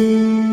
Música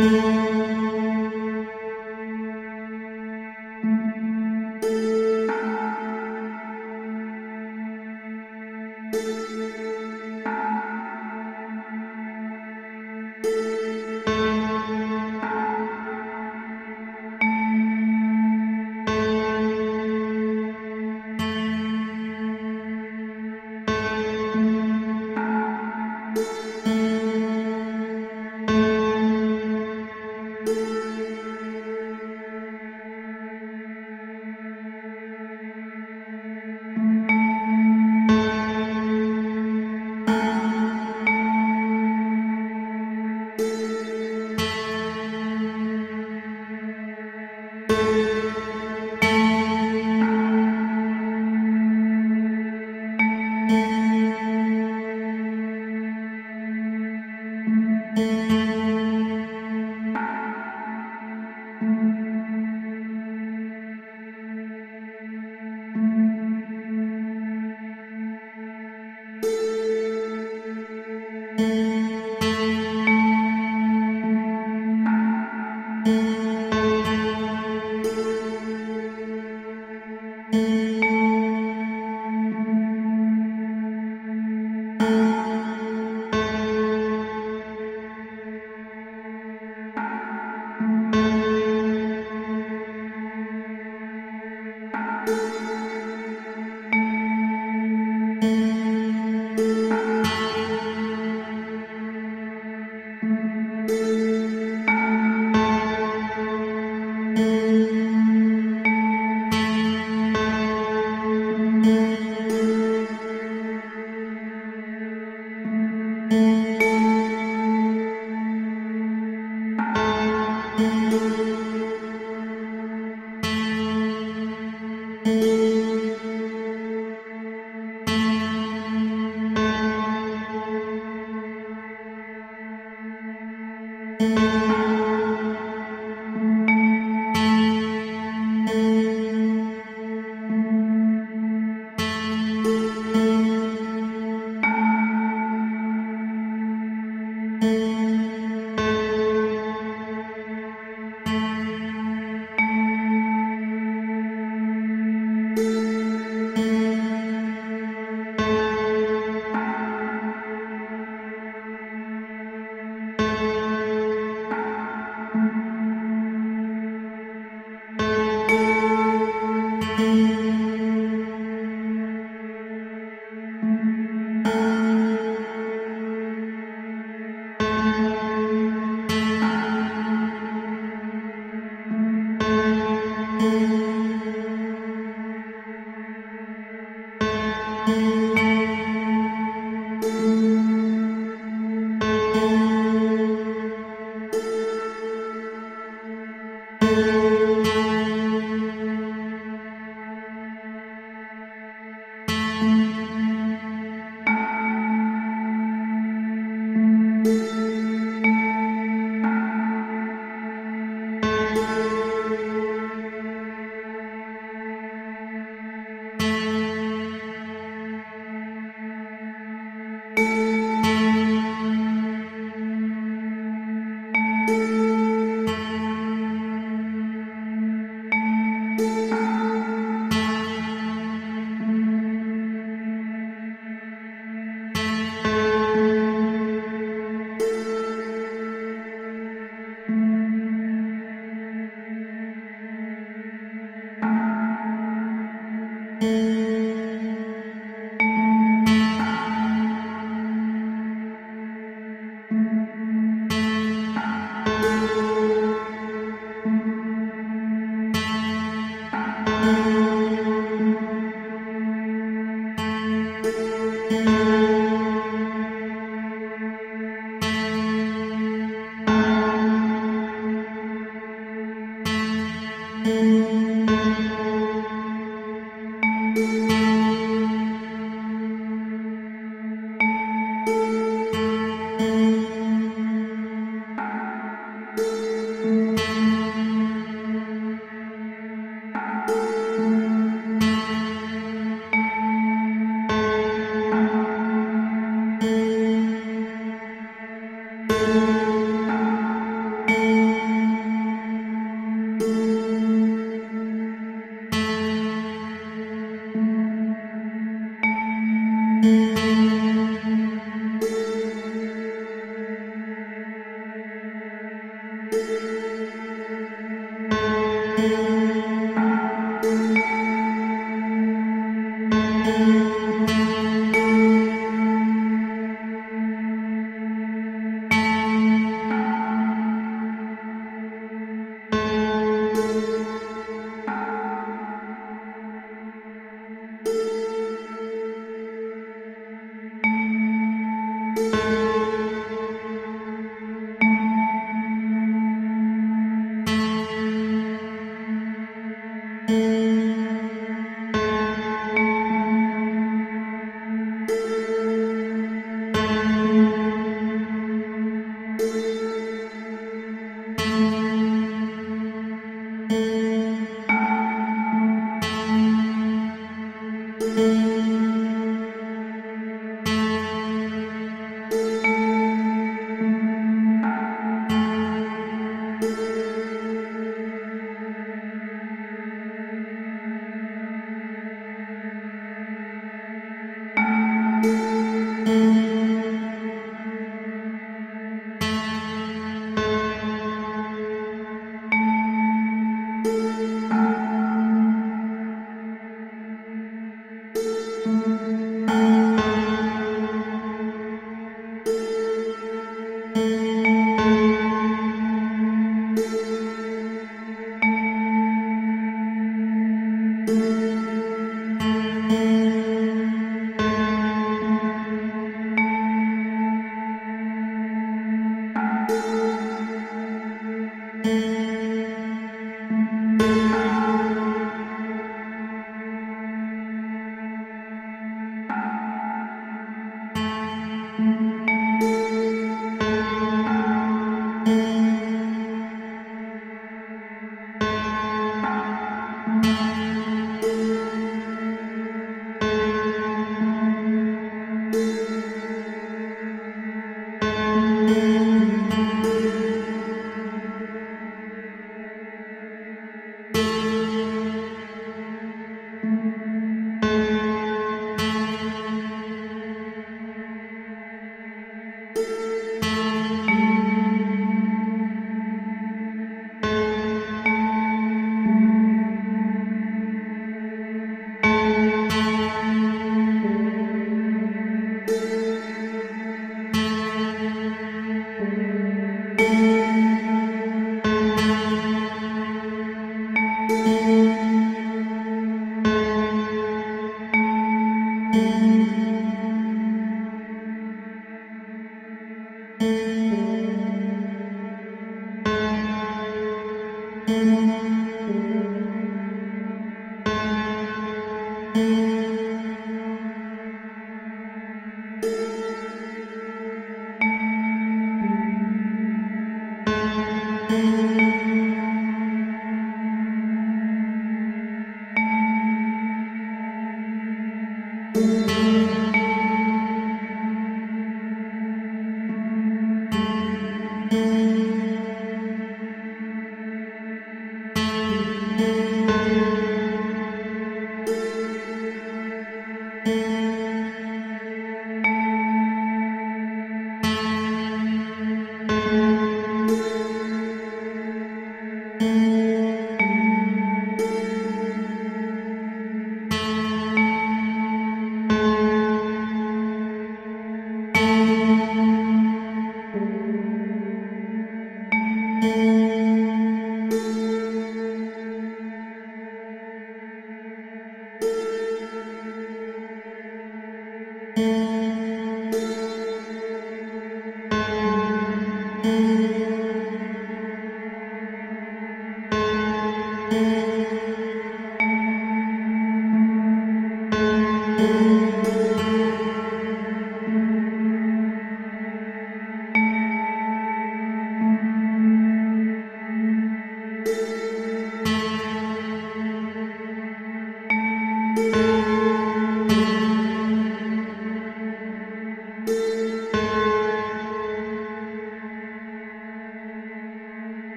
thank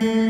Mm-hmm.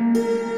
Música